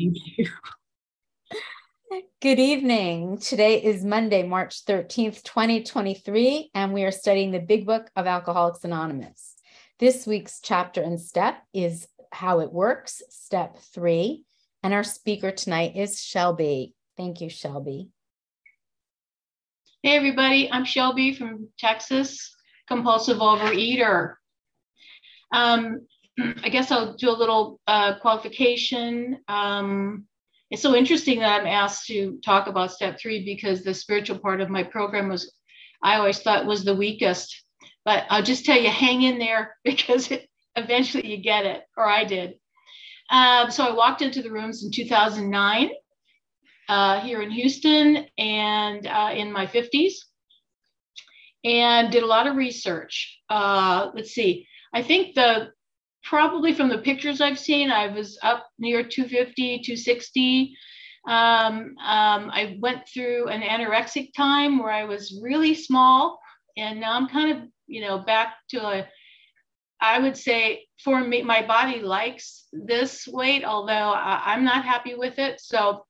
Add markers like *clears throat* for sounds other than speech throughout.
Thank you. Good evening. Today is Monday, March 13th, 2023, and we are studying the Big Book of Alcoholics Anonymous. This week's chapter and step is How It Works, Step Three, and our speaker tonight is Shelby. Thank you, Shelby. Hey, everybody, I'm Shelby from Texas, compulsive overeater. Um, I guess I'll do a little uh, qualification. Um, it's so interesting that I'm asked to talk about step three because the spiritual part of my program was, I always thought was the weakest. But I'll just tell you, hang in there *laughs* because it, eventually you get it, or I did. Um, so I walked into the rooms in 2009 uh, here in Houston and uh, in my 50s and did a lot of research. Uh, let's see, I think the probably from the pictures I've seen, I was up near 250, 260. Um, um, I went through an anorexic time where I was really small, and now I'm kind of, you know, back to a, I would say for me, my body likes this weight, although I, am not happy with it. So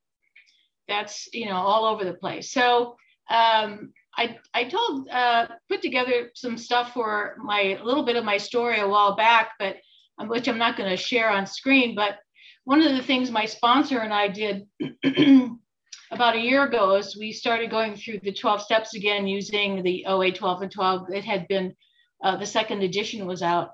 that's, you know, all over the place. So um, I, I told, uh, put together some stuff for my, little bit of my story a while back, but which I'm not going to share on screen, but one of the things my sponsor and I did *clears throat* about a year ago is we started going through the 12 steps again using the OA 12 and 12. It had been, uh, the second edition was out.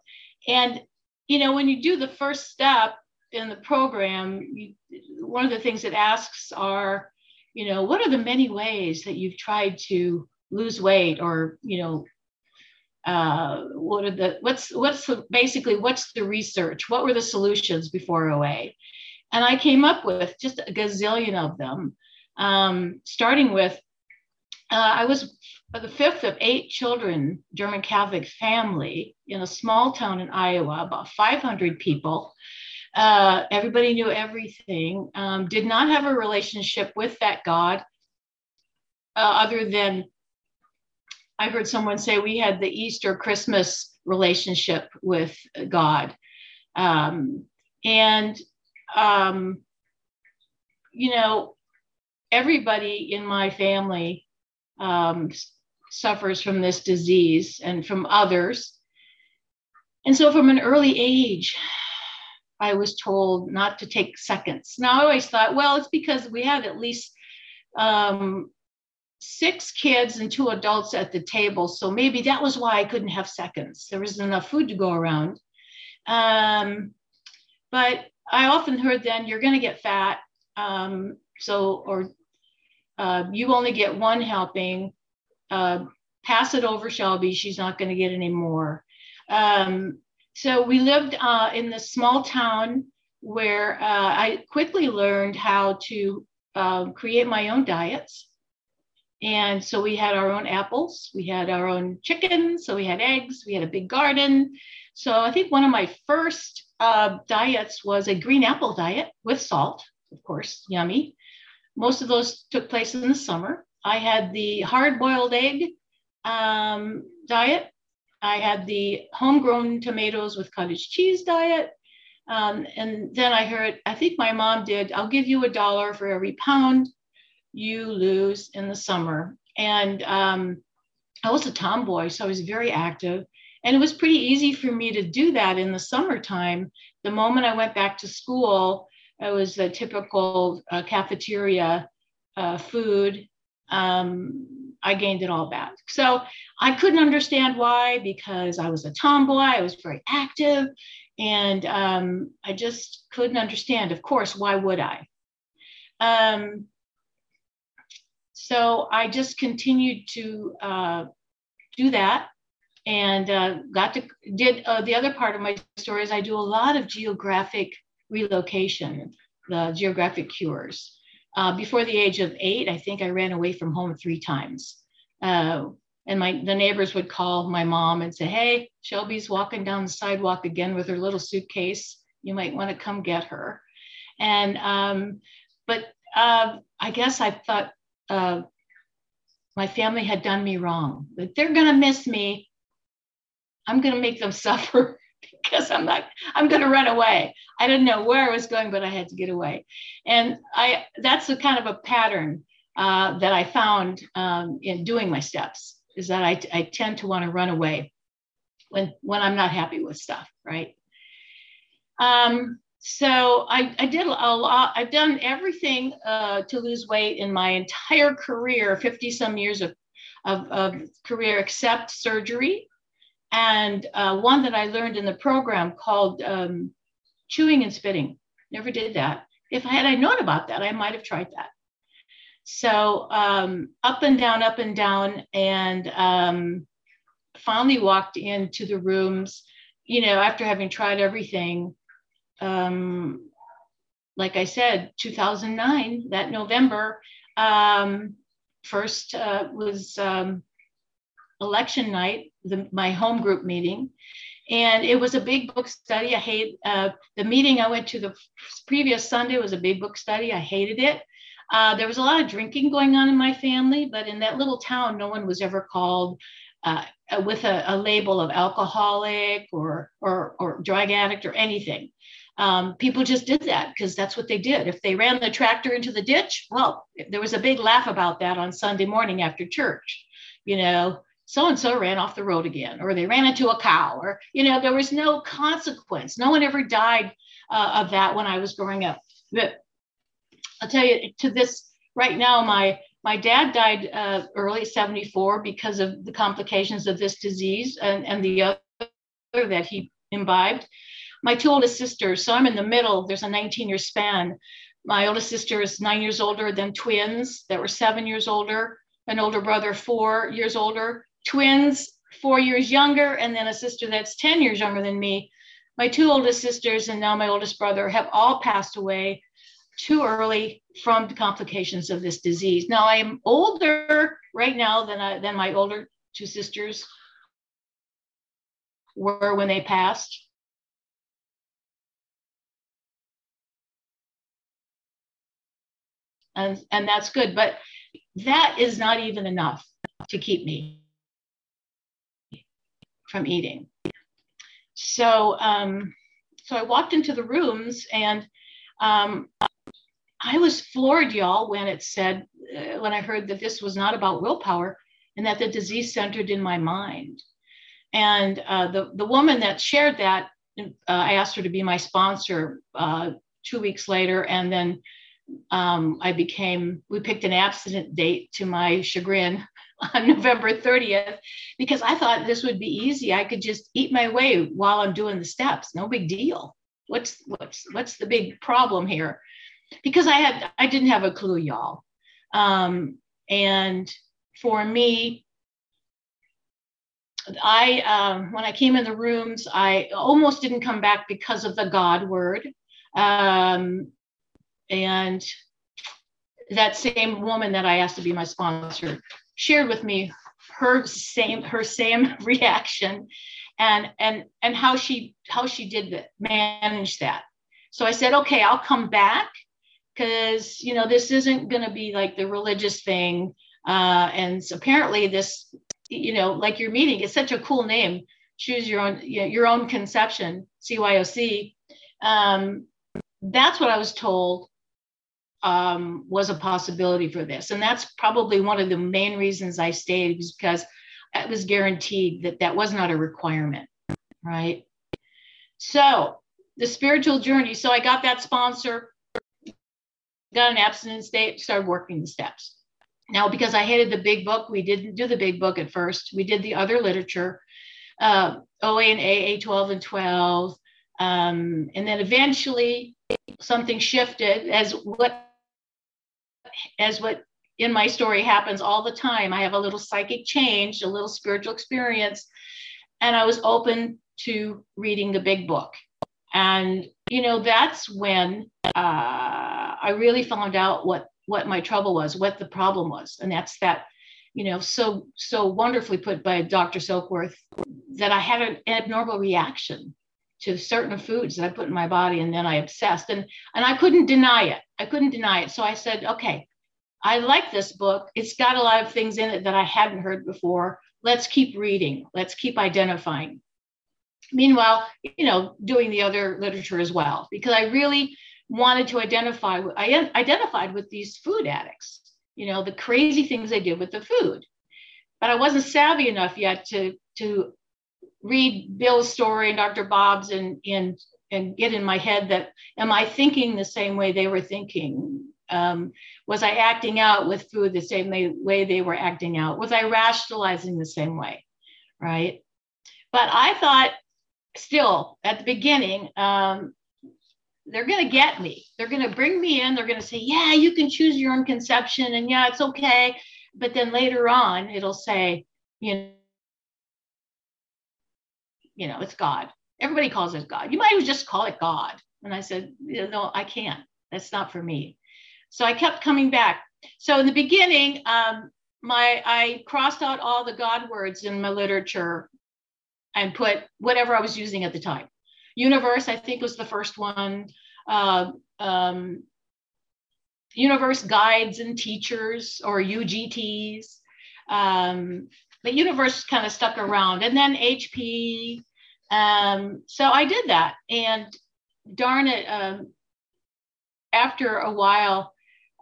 And, you know, when you do the first step in the program, you, one of the things it asks are, you know, what are the many ways that you've tried to lose weight or, you know, uh, what are the what's what's the, basically what's the research? What were the solutions before oa and i came up with just a gazillion of them. Um, starting with uh, i was the fifth of eight children german catholic family in a small town in iowa about 500 people. Uh, everybody knew everything um, did not have a relationship with that god uh, other than I heard someone say we had the Easter Christmas relationship with God. Um, and, um, you know, everybody in my family um, suffers from this disease and from others. And so from an early age, I was told not to take seconds. Now I always thought, well, it's because we had at least um, six kids and two adults at the table. So maybe that was why I couldn't have seconds. There wasn't enough food to go around. Um, but I often heard then you're going to get fat. Um, so, or uh, you only get one helping. Uh, pass it over Shelby. She's not going to get any more. Um, so we lived uh, in this small town where uh, I quickly learned how to uh, create my own diets. And so we had our own apples, we had our own chickens, so we had eggs, we had a big garden. So I think one of my first uh, diets was a green apple diet with salt, of course, yummy. Most of those took place in the summer. I had the hard boiled egg um, diet. I had the homegrown tomatoes with cottage cheese diet. Um, and then I heard, I think my mom did, I'll give you a dollar for every pound you lose in the summer. And um, I was a tomboy, so I was very active. And it was pretty easy for me to do that in the summertime. The moment I went back to school, it was the typical uh, cafeteria uh, food. Um, I gained it all back. So I couldn't understand why because I was a tomboy, I was very active, and um, I just couldn't understand. Of course, why would I? Um, so I just continued to uh, do that and uh, got to did uh, the other part of my story is I do a lot of geographic relocation, the geographic cures. Uh, before the age of eight, I think I ran away from home three times. Uh, and my the neighbors would call my mom and say, "Hey, Shelby's walking down the sidewalk again with her little suitcase. You might want to come get her." And um, but uh, I guess I thought uh, my family had done me wrong. That they're going to miss me. I'm going to make them *laughs* suffer because I'm not, I'm going to run away. I didn't know where I was going, but I had to get away. And I, that's a kind of a pattern uh, that I found um, in doing my steps is that I, I tend to want to run away when, when I'm not happy with stuff, right? Um, so I, I did a lot. I've done everything uh, to lose weight in my entire career, 50 some years of, of, of career, except surgery and uh, one that I learned in the program called um, chewing and spitting. Never did that. If I had I known about that, I might have tried that. So um, up and down, up and down, and um, finally walked into the rooms. You know, after having tried everything, um, like I said, 2009, that November, um, first uh, was um, election night, the, my home group meeting. And it was a big book study. I hate uh, the meeting I went to the previous Sunday was a big book study. I hated it. Uh, there was a lot of drinking going on in my family, but in that little town, no one was ever called uh, with a, a, label of alcoholic or, or, or drug addict or anything. Um, people just did that because that's what they did. If they ran the tractor into the ditch, well, there was a big laugh about that on Sunday morning after church. You know, so and so ran off the road again, or they ran into a cow, or, you know, there was no consequence. No one ever died uh, of that when I was growing up. But I'll tell you, to this right now, my my dad died uh, early 74 because of the complications of this disease and, and the other that he imbibed. My two oldest sisters, so I'm in the middle, there's a 19 year span. My oldest sister is nine years older than twins that were seven years older, an older brother, four years older twins, four years younger, and then a sister that's 10 years younger than me. My two oldest sisters and now my oldest brother have all passed away too early from the complications of this disease. Now I'm older right now than I, than my older two sisters were when they passed. And, and that's good, but that is not even enough to keep me from eating. So, um, so I walked into the rooms and um, I was floored, y'all, when it said, uh, when I heard that this was not about willpower and that the disease centered in my mind. And uh, the, the woman that shared that, uh, I asked her to be my sponsor uh, two weeks later. And then um, I became, we picked an abstinent date to my chagrin *laughs* on November 30th because I thought this would be easy. I could just eat my way while I'm doing the steps. No big deal. What's what's what's the big problem here? Because I had I didn't have a clue, y'all. Um, and for me, I um, when I came in the rooms, I almost didn't come back because of the God word. Um, and that same woman that I asked to be my sponsor shared with me her same her same *laughs* reaction and and and how she how she did that, manage that. So i said okay i'll come back because you know this isn't going to be like the religious thing. Uh, and apparently this you know like your meeting is such a cool name. Choose your own you know, your own conception cyoc um, that's what i was told um, was a possibility for this. And that's probably one of the main reasons I stayed was because it was guaranteed that that was not a requirement, right? So the spiritual journey. So I got that sponsor, got an abstinence date, started working the steps. Now, because I hated the big book, we didn't do the big book at first. We did the other literature, uh, OA and AA 12 and 12. Um, and then eventually something shifted as what as what in my story happens all the time. I have a little psychic change, a little spiritual experience, and I was open to reading the big book. And you know, that's when uh, I really found out what what my trouble was, what the problem was, and that's that, you know, so so wonderfully put by Dr. Silkworth that I had an abnormal reaction to certain foods that I put in my body, and then I obsessed, and and I couldn't deny it. I couldn't deny it. So I said, okay, I like this book. It's got a lot of things in it that I hadn't heard before. Let's keep reading. Let's keep identifying. meanwhile, you know, doing the other literature as well, because I really wanted to identify, I identified with these food addicts, you know, the crazy things they did with the food. But I wasn't savvy enough yet to, to read Bill's story and Dr. Bob's and, and, and get in my head that, am I thinking the same way they were thinking? Um, was I acting out with food the same way, they were acting out? Was I rationalizing the same way? Right. But I thought still at the beginning, um, they're going to get me. They're going to bring me in. They're going to say, yeah, you can choose your own conception and yeah, it's okay. But then later on, it'll say, you know, you know, it's God. Everybody calls it God. You might as well just call it God. And I said, no, I can't. That's not for me. So I kept coming back. So in the beginning, um, my I crossed out all the God words in my literature and put whatever I was using at the time. Universe, I think, was the first one. Uh, um, universe guides and teachers or UGTs. Um, the universe kind of stuck around, and then HP. Um, so I did that, and darn it, um, after a while,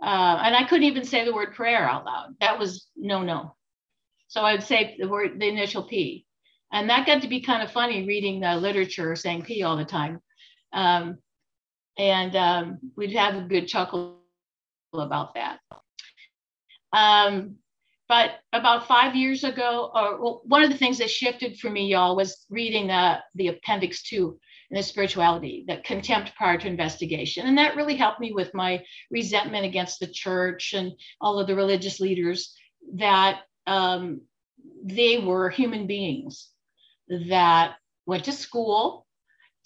uh, and I couldn't even say the word prayer out loud. That was no, no. So I'd say the word, the initial P. And that got to be kind of funny reading the literature saying P all the time. Um, and um, we'd have a good chuckle about that. Um, but about five years ago, or well, one of the things that shifted for me, y'all, was reading the, the appendix two in the spirituality, the contempt prior to investigation. And that really helped me with my resentment against the church and all of the religious leaders that um, they were human beings that went to school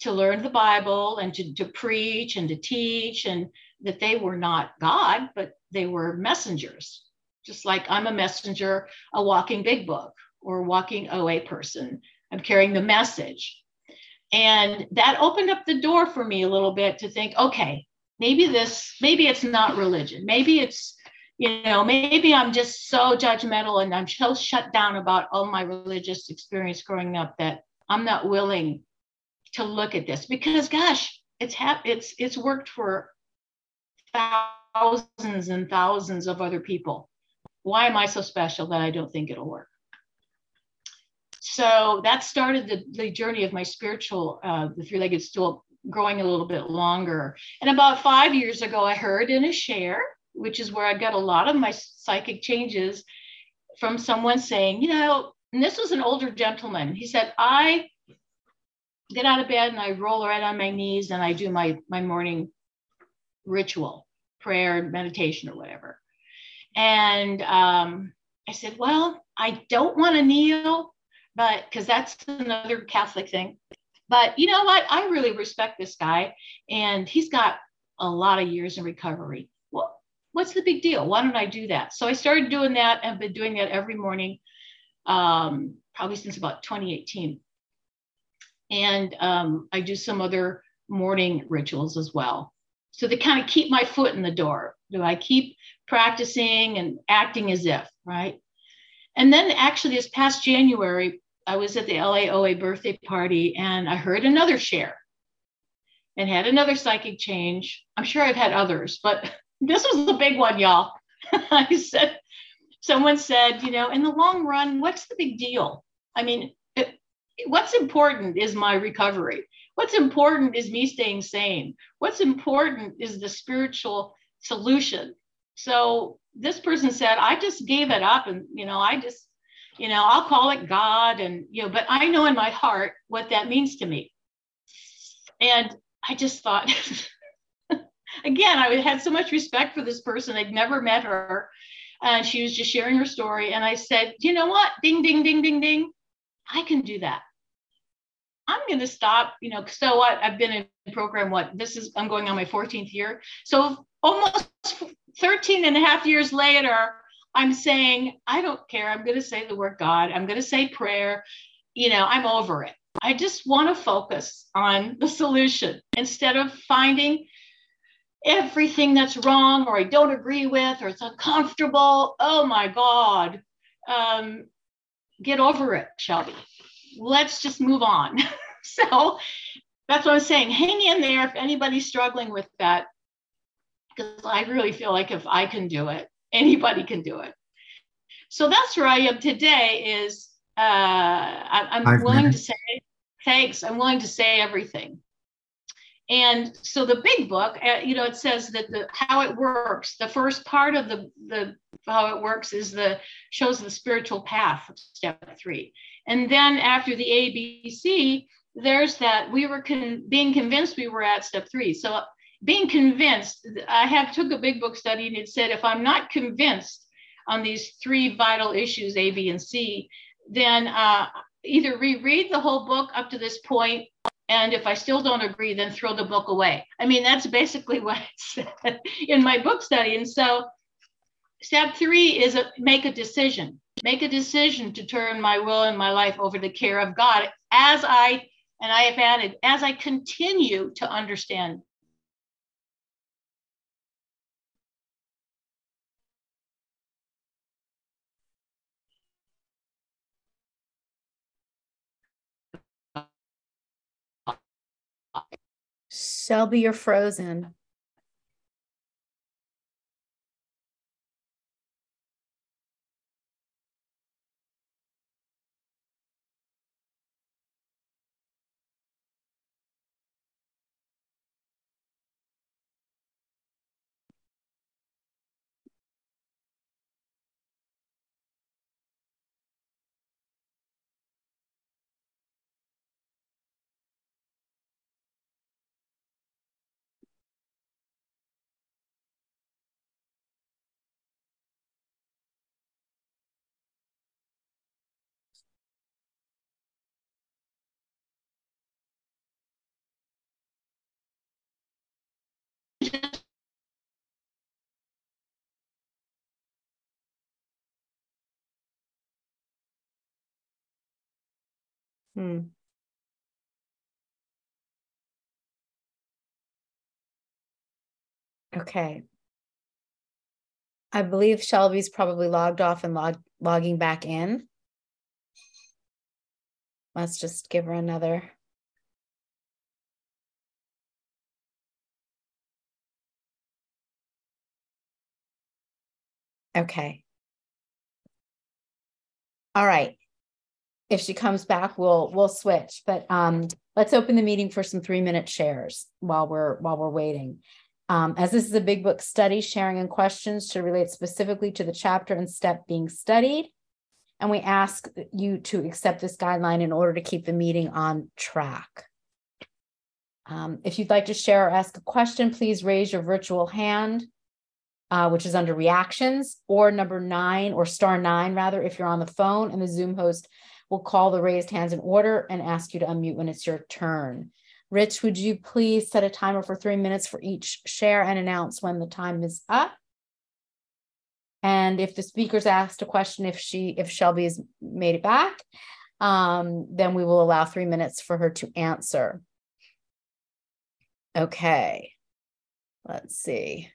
to learn the Bible and to, to preach and to teach, and that they were not God, but they were messengers. Just like I'm a messenger, a walking big book or walking OA person. I'm carrying the message. And that opened up the door for me a little bit to think, okay, maybe this, maybe it's not religion. Maybe it's, you know, maybe I'm just so judgmental and I'm so shut down about all my religious experience growing up that I'm not willing to look at this because gosh, it's ha- it's it's worked for thousands and thousands of other people. Why am I so special that I don't think it'll work? So that started the, the journey of my spiritual, uh, the three legged stool growing a little bit longer. And about five years ago, I heard in a share, which is where I got a lot of my psychic changes from someone saying, you know, and this was an older gentleman. He said, I get out of bed and I roll right on my knees and I do my, my morning ritual, prayer, meditation, or whatever. And um, I said, Well, I don't want to kneel but because that's another Catholic thing. But you know what? I really respect this guy, and he's got a lot of years in recovery. Well, what's the big deal? Why don't I do that? So I started doing that and been doing that every morning, um, probably since about 2018. And um, I do some other morning rituals as well. So they kind of keep my foot in the door. Do I keep practicing and acting as if, right? And then actually, this past January, I was at the LAOA birthday party and I heard another share and had another psychic change. I'm sure I've had others, but *laughs* this was the big one, y'all. *laughs* I said, someone said, you know, in the long run, what's the big deal? I mean, it, what's important is my recovery. What's important is me staying sane. What's important is the spiritual solution. So this person said, I just gave it up and, you know, I just, you know, I'll call it God and, you know, but I know in my heart what that means to me. And I just thought, *laughs* again, I had so much respect for this person. I'd never met her. And she was just sharing her story. And I said, you know what? Ding, ding, ding, ding, ding. I can do that. I'm going to stop, you know, so what? I've been in program, what? This is, I'm going on my 14th year. So almost 13 and a half years later, I'm saying, I don't care. I'm going to say the word God. I'm going to say prayer. You know, I'm over it. I just want to focus on the solution instead of finding everything that's wrong or I don't agree with or it's uncomfortable. Oh my God. Um, get over it, Shelby. Let's just move on. *laughs* so that's what I'm saying. Hang in there if anybody's struggling with that, because I really feel like if I can do it, anybody can do it. So that's where I am today. Is uh, I, am willing minutes. to say thanks. I'm willing to say everything. And so the big book, uh, you know, it says that the how it works. The first part of the the how it works is the shows the spiritual path of step three, and then after the ABC, there's that we were con- being convinced we were at step three. So being convinced, I have took a big book study and it said if I'm not convinced on these three vital issues A, B, and C, then uh, either reread the whole book up to this point and if I still don't agree, then throw the book away. I mean, that's basically *laughs* what it said in my book study. And so, step three is a, make a decision. Make a decision to turn my will and my life over to the care of God as I, and I have added, as I continue to understand Shelby, you're frozen. Hmm. Okay. I believe Shelby's probably logged off and log logging back in. Let's just give her another. Okay. All right if she comes back, we'll we'll switch. But um, let's open the meeting for some three minute shares while we're while we're waiting. Um, as this is a big book study, sharing and questions should relate specifically to the chapter and step being studied. And we ask you to accept this guideline in order to keep the meeting on track. Um, if you'd like to share or ask a question, please raise your virtual hand, uh, which is under reactions, or number nine or star nine, rather, if you're on the phone, and the Zoom host We'll call the raised hands in order and ask you to unmute when it's your turn. Rich, would you please set a timer for three minutes for each share and announce when the time is up? And if the speaker's asked a question, if she, if Shelby has made it back, um, then we will allow three minutes for her to answer. Okay, let's see.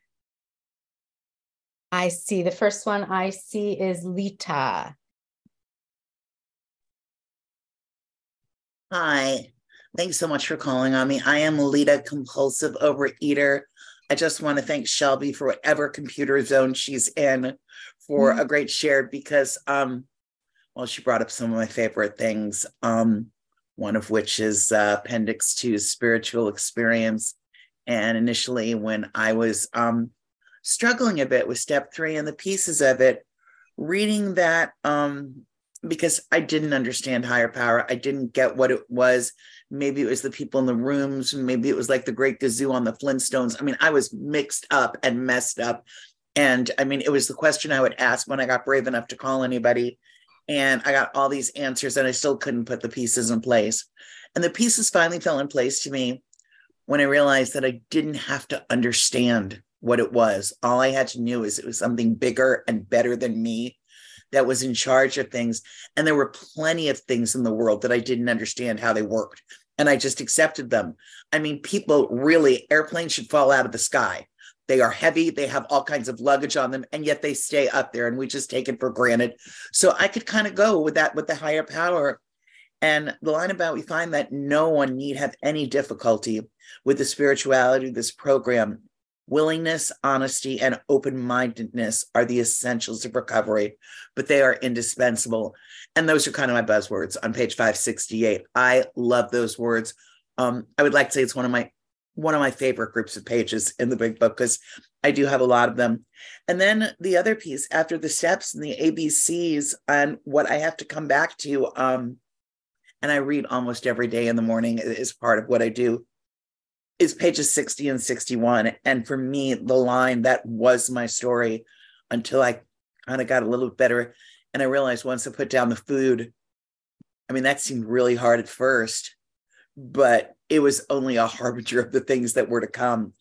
I see the first one I see is Lita. Hi. Thanks so much for calling on me. I am Lita, compulsive overeater. I just want to thank Shelby for whatever computer zone she's in for mm-hmm. a great share because um well she brought up some of my favorite things um one of which is uh, appendix 2 spiritual experience and initially when I was um struggling a bit with step 3 and the pieces of it reading that um because I didn't understand higher power. I didn't get what it was. Maybe it was the people in the rooms. Maybe it was like the Great Gazoo on the Flintstones. I mean, I was mixed up and messed up. And I mean, it was the question I would ask when I got brave enough to call anybody. And I got all these answers and I still couldn't put the pieces in place. And the pieces finally fell in place to me when I realized that I didn't have to understand what it was. All I had to know is it was something bigger and better than me that was in charge of things. And there were plenty of things in the world that I didn't understand how they worked. And I just accepted them. I mean, people really, airplanes should fall out of the sky. They are heavy, they have all kinds of luggage on them, and yet they stay up there, and we just take it for granted. So I could kind of go with that with the higher power. And the line about we find that no one need have any difficulty with the spirituality of this program. Willingness, honesty, and open mindedness are the essentials of recovery, but they are indispensable. And those are kind of my buzzwords on page 568. I love those words. Um, I would like to say it's one of my one of my favorite groups of pages in the big book because I do have a lot of them. And then the other piece after the steps and the ABCs and what I have to come back to, um, and I read almost every day in the morning is part of what I do, is pages 60 and 61. And for me, the line that was my story until I kind of got a little bit better. And I realized once I put down the food, I mean, that seemed really hard at first, but it was only a harbinger of the things that were to come.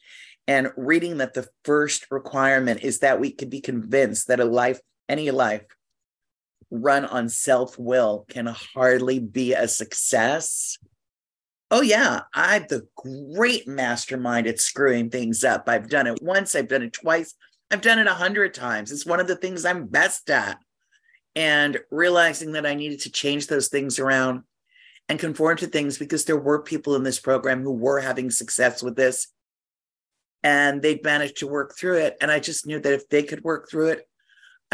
And reading that the first requirement is that we can be convinced that a life, any life, run on self will can hardly be a success. Oh, yeah, I'm the great mastermind at screwing things up. I've done it once, I've done it twice, I've done it a hundred times. It's one of the things I'm best at. And realizing that I needed to change those things around and conform to things because there were people in this program who were having success with this and they'd managed to work through it. And I just knew that if they could work through it,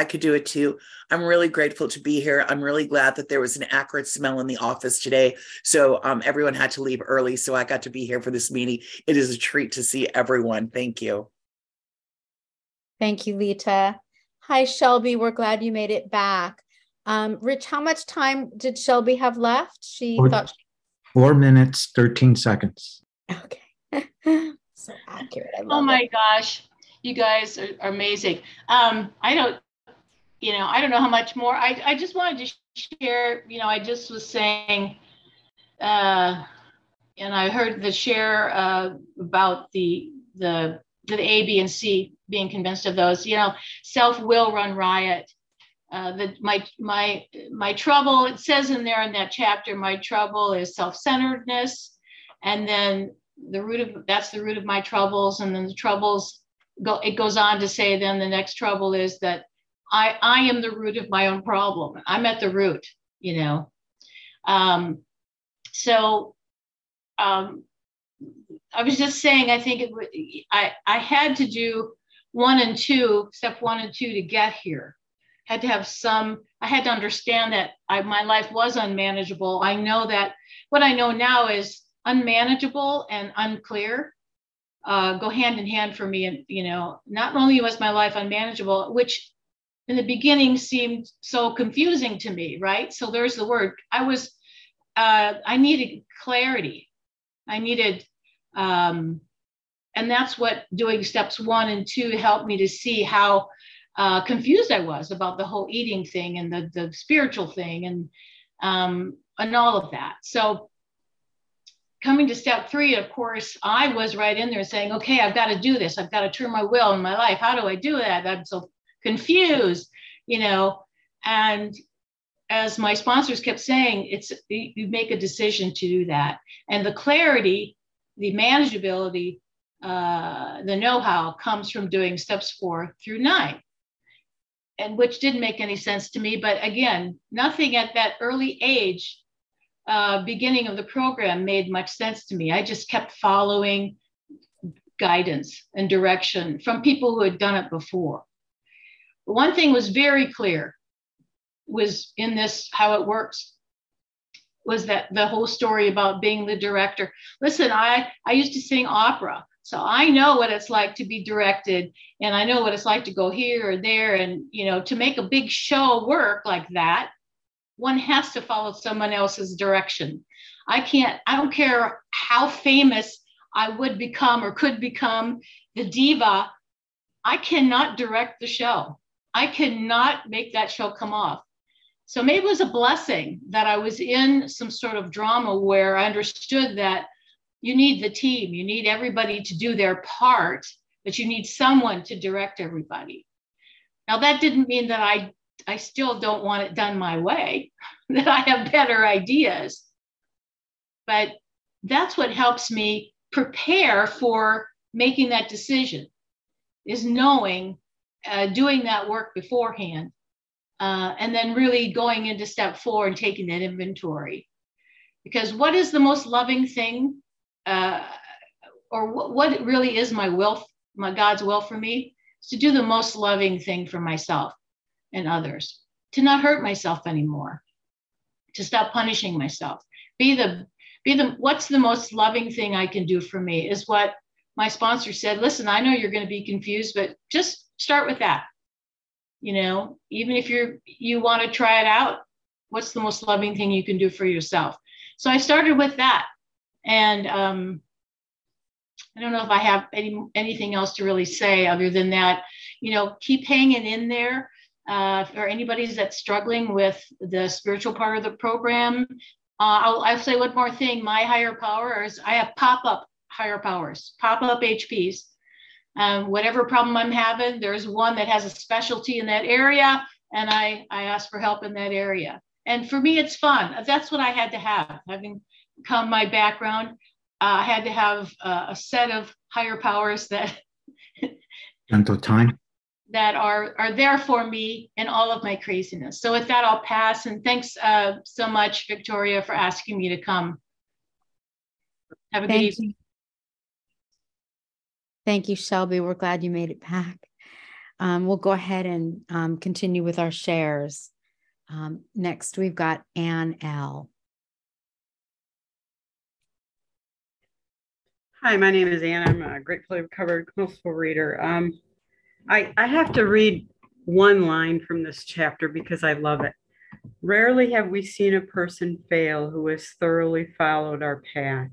I could do it too. I'm really grateful to be here. I'm really glad that there was an acrid smell in the office today. So um, everyone had to leave early. So I got to be here for this meeting. It is a treat to see everyone. Thank you. Thank you, Lita. Hi, Shelby. We're glad you made it back. Um, Rich, how much time did Shelby have left? She four, thought she... four minutes, 13 seconds. Okay. *laughs* so accurate. oh my it. gosh. You guys are, are amazing. Um, I don't, you know, I don't know how much more. I, I just wanted to share, you know, I just was saying, uh, and I heard the share uh, about the, the, the A, B, and C being convinced of those, you know, self will run riot. Uh, that my my my trouble it says in there in that chapter my trouble is self-centeredness. And then the root of that's the root of my troubles. And then the troubles go it goes on to say then the next trouble is that i i am the root of my own problem. I'm at the root you know? Um so um i was just saying i think it i i had to do one and two step one and two to get here. Had to have some i had to understand that I, my life was unmanageable. I know that what i know now is unmanageable and unclear uh, go hand in hand for me and you know not only was my life unmanageable which in the beginning seemed so confusing to me right so there's the word i was uh, i needed clarity i needed um, and that's what doing steps one and two helped me to see how uh, confused I was about the whole eating thing and the, the spiritual thing and um, and all of that. So coming to step three, of course, I was right in there saying, okay, I've got to do this. I've got to turn my will in my life. How do I do that? I'm so confused, you know. And as my sponsors kept saying, it's you make a decision to do that. And the clarity, the manageability, uh, the know-how comes from doing steps four through nine and which didn't make any sense to me. But again, nothing at that early age, uh, beginning of the program, made much sense to me. I just kept following guidance and direction from people who had done it before. One thing was very clear was in this how it works was that the whole story about being the director listen i i used to sing opera so I know what it's like to be directed and I know what it's like to go here or there. And, you know, to make a big show work like that, one has to follow someone else's direction. I can't, I don't care how famous I would become or could become the diva. I cannot direct the show. I cannot make that show come off. So maybe it was a blessing that I was in some sort of drama where I understood that you need the team, you need everybody to do their part, but you need someone to direct everybody. Now, that didn't mean that I, I still don't want it done my way, *laughs* that I have better ideas. But that's what helps me prepare for making that decision, is knowing, uh, doing that work beforehand, uh, and then really going into step four and taking that inventory. Because what is the most loving thing, uh, or what, what really is my will, my God's will for me? Is to do the most loving thing for myself and others, to not hurt myself anymore, to stop punishing myself. Be the be the what's the most loving thing I can do for me is what my sponsor said. Listen, I know you're going to be confused, but just start with that. You know, even if you're you want to try it out, what's the most loving thing you can do for yourself? So I started with that, and um, I don't know if I have any anything else to really say other than that. You know, keep hanging in there. Uh, or anybody that's struggling with the spiritual part of the program, uh, I'll, I'll say one more thing. My higher power is I have pop up higher powers, pop up HPs. Um, whatever problem I'm having, there's one that has a specialty in that area, and I, I ask for help in that area. And for me, it's fun. That's what I had to have. Having come my background, uh, I had to have uh, a set of higher powers that *laughs* Gentle time that are are there for me in all of my craziness. So with that, I'll pass. And thanks uh, so much, Victoria, for asking me to come. Have a Thank good evening. You. Thank you, Shelby. We're glad you made it back. Um, we'll go ahead and um, continue with our shares. Um, next, we've got Ann L. Hi, my name is Ann. I'm a gratefully recovered compulsive reader. Um, I, I have to read one line from this chapter because I love it. Rarely have we seen a person fail who has thoroughly followed our path.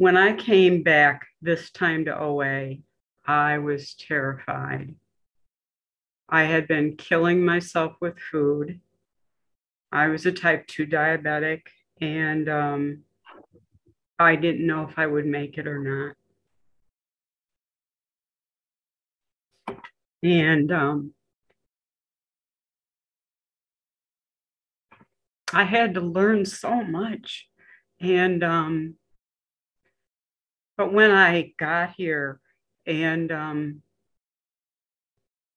When I came back this time to OA, I was terrified. I had been killing myself with food. I was a type 2 diabetic, and um, I didn't know if I would make it or not. And um, I had to learn so much. And, um, but when I got here and um,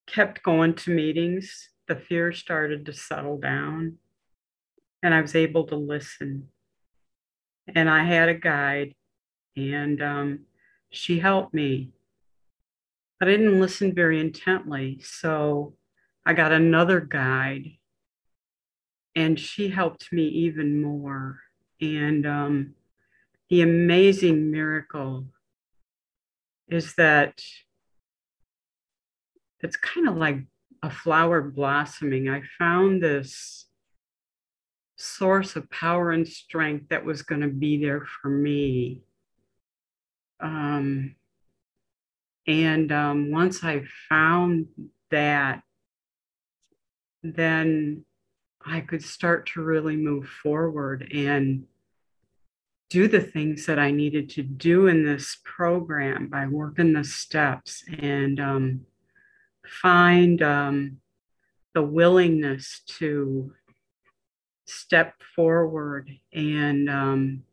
kept going to meetings, the fear started to settle down and I was able to listen. And I had a guide and um, she helped me but I didn't listen very intently. So I got another guide, and she helped me even more. And um, the amazing miracle is that it's kind of like a flower blossoming. I found this source of power and strength that was going to be there for me. Um, and um, once I found that, then I could start to really move forward and do the things that I needed to do in this program by working the steps and um, find um, the willingness to step forward and um,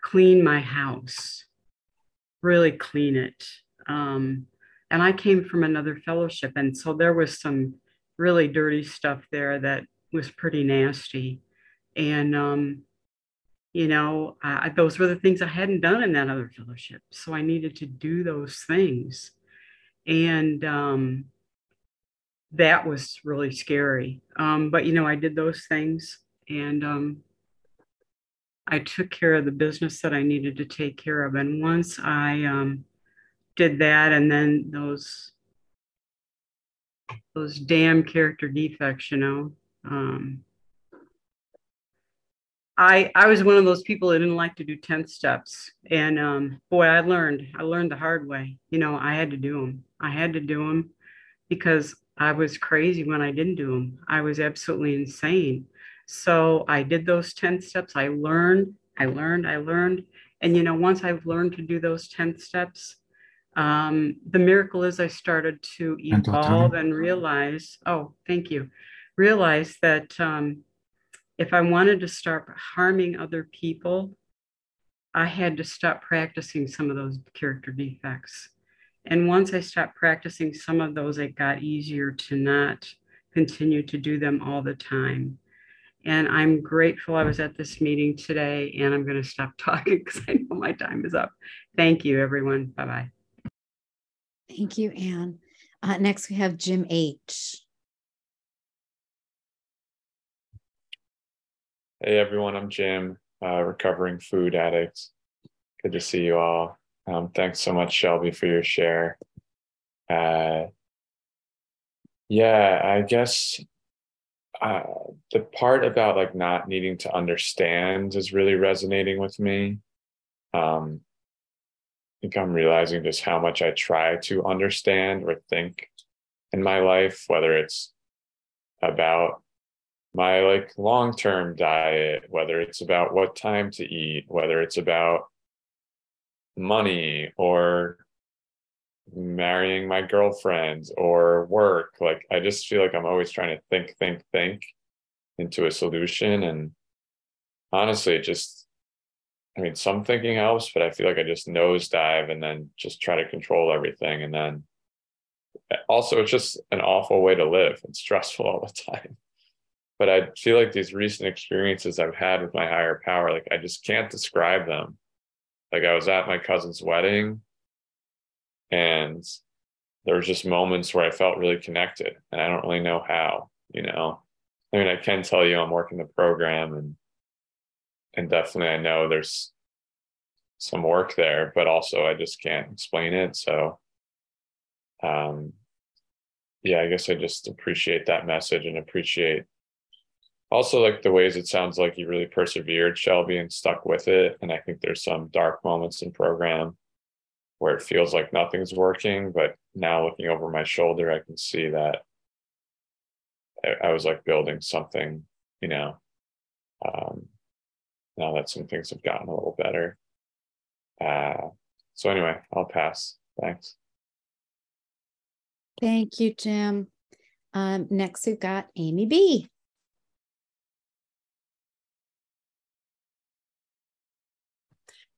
clean my house, really clean it. Um, and I came from another fellowship. And so there was some really dirty stuff there that was pretty nasty. And, um, you know, I, those were the things I hadn't done in that other fellowship. So I needed to do those things. And um, that was really scary. Um, but, you know, I did those things and um, I took care of the business that I needed to take care of. And once I, um, did that and then those those damn character defects, you know. Um, I I was one of those people that didn't like to do 10 steps. And um, boy, I learned, I learned the hard way. You know, I had to do them. I had to do them because I was crazy when I didn't do them. I was absolutely insane. So I did those 10 steps. I learned, I learned, I learned. And you know, once I've learned to do those 10 steps, um, the miracle is I started to evolve and realize, oh, thank you, realize that um, if I wanted to start harming other people, I had to stop practicing some of those character defects. And once I stopped practicing some of those, it got easier to not continue to do them all the time. And I'm grateful I was at this meeting today, and I'm going to stop *laughs* talking because I know my time is up. Thank you, everyone. Bye bye. Thank you, Ann. Uh, next, we have Jim H. Hey everyone, I'm Jim, uh, recovering food addict. Good to see you all. Um, thanks so much, Shelby, for your share. Uh, yeah, I guess uh, the part about like not needing to understand is really resonating with me. Um, I think I'm realizing just how much I try to understand or think in my life, whether it's about my like long-term diet, whether it's about what time to eat, whether it's about money or marrying my girlfriend or work. Like I just feel like I'm always trying to think, think, think into a solution. And honestly, just I mean, some thinking helps, but I feel like I just nosedive and then just try to control everything. And then also, it's just an awful way to live. It's stressful all the *laughs* time. But I feel like these recent experiences I've had with my higher power, like I just can't describe them. Like I was at my cousin's wedding and there was just moments where I felt really connected and I don't really know how, you know. I mean, I can tell you I'm working the program and and definitely I know there's some work there, but also I just can't explain it. So, um, yeah, I guess I just appreciate that message and appreciate also like the ways it sounds like you really persevered, Shelby, and stuck with it. And I think there's some dark moments in program where it feels like nothing's working, but now looking over my shoulder, I can see that I, was like building something, you know, um, now that some things have gotten a little better. Uh, so anyway, I'll pass. Thanks. Thank you, Jim. Um, next, we've got Amy B.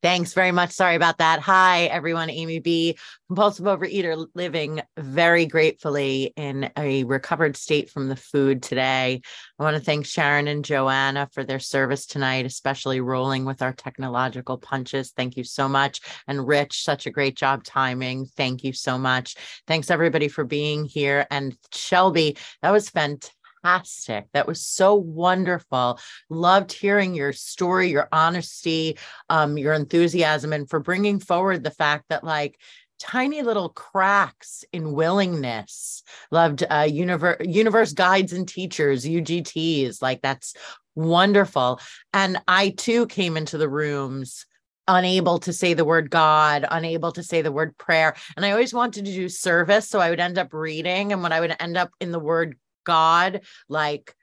Thanks very much. Sorry about that. Hi, everyone. Amy B, compulsive overeater, living very gratefully in a recovered state from the food today. I want to thank Sharon and Joanna for their service tonight, especially rolling with our technological punches. Thank you so much. And Rich, such a great job timing. Thank you so much. Thanks, everybody, for being here. And Shelby, that was fantastic fantastic. That was so wonderful. Loved hearing your story, your honesty, um, your enthusiasm, and for bringing forward the fact that, like, tiny little cracks in willingness. Loved uh, universe, universe guides and teachers, UGTs. Like, that's wonderful. And I too came into the rooms unable to say the word God, unable to say the word prayer. And I always wanted to do service. So I would end up reading. And when I would end up in the word God, like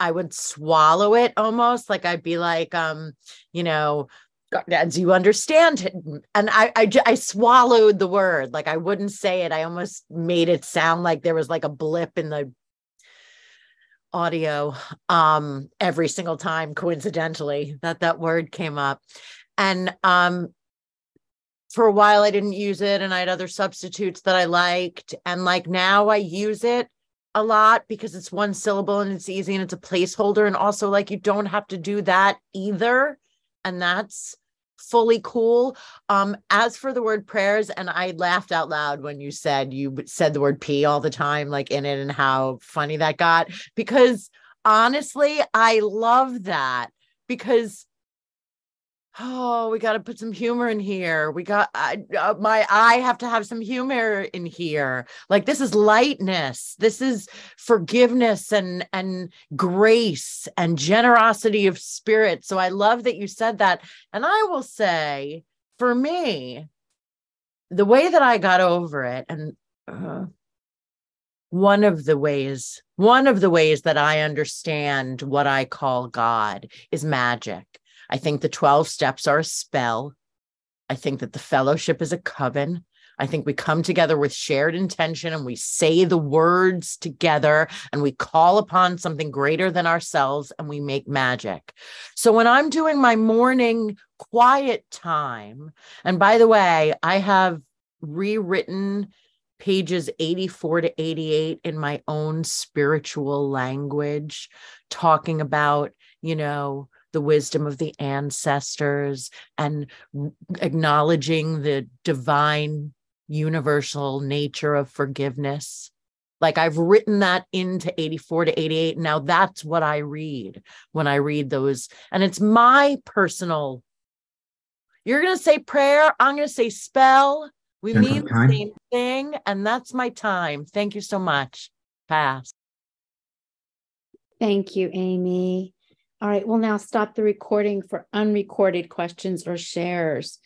I would swallow it almost. Like I'd be like, um, you know, do you understand And I, I, I swallowed the word, like I wouldn't say it. I almost made it sound like there was like a blip in the audio um every single time coincidentally that that word came up. And um for a while I didn't use it and I had other substitutes that I liked. And like now I use it a lot because it's one syllable and it's easy and it's a placeholder. And also, like, you don't have to do that either. And that's fully cool. Um, as for the word prayers, and I laughed out loud when you said you said the word P all the time, like in it, and how funny that got. Because honestly, I love that because oh we got to put some humor in here. We got I, uh, my i have to have some humor in here. Like this is lightness. This is forgiveness and and grace and generosity of spirit. So i love that you said that. And i will say for me the way that i got over it and uh, one of the ways one of the ways that i understand what i call god is magic I think the 12 steps are a spell. I think that the fellowship is a coven. I think we come together with shared intention and we say the words together and we call upon something greater than ourselves and we make magic. So when I'm doing my morning quiet time, and by the way, I have rewritten pages 84 to 88 in my own spiritual language, talking about, you know, the wisdom of the ancestors and acknowledging the divine universal nature of forgiveness. Like I've written that into 84 to 88. Now that's what I read when I read those. And it's my personal. You're going to say prayer. I'm going to say spell. We Central mean the same thing. And that's my time. Thank you so much. Pass. Thank you, Amy. All right, we'll now stop the recording for unrecorded questions or shares.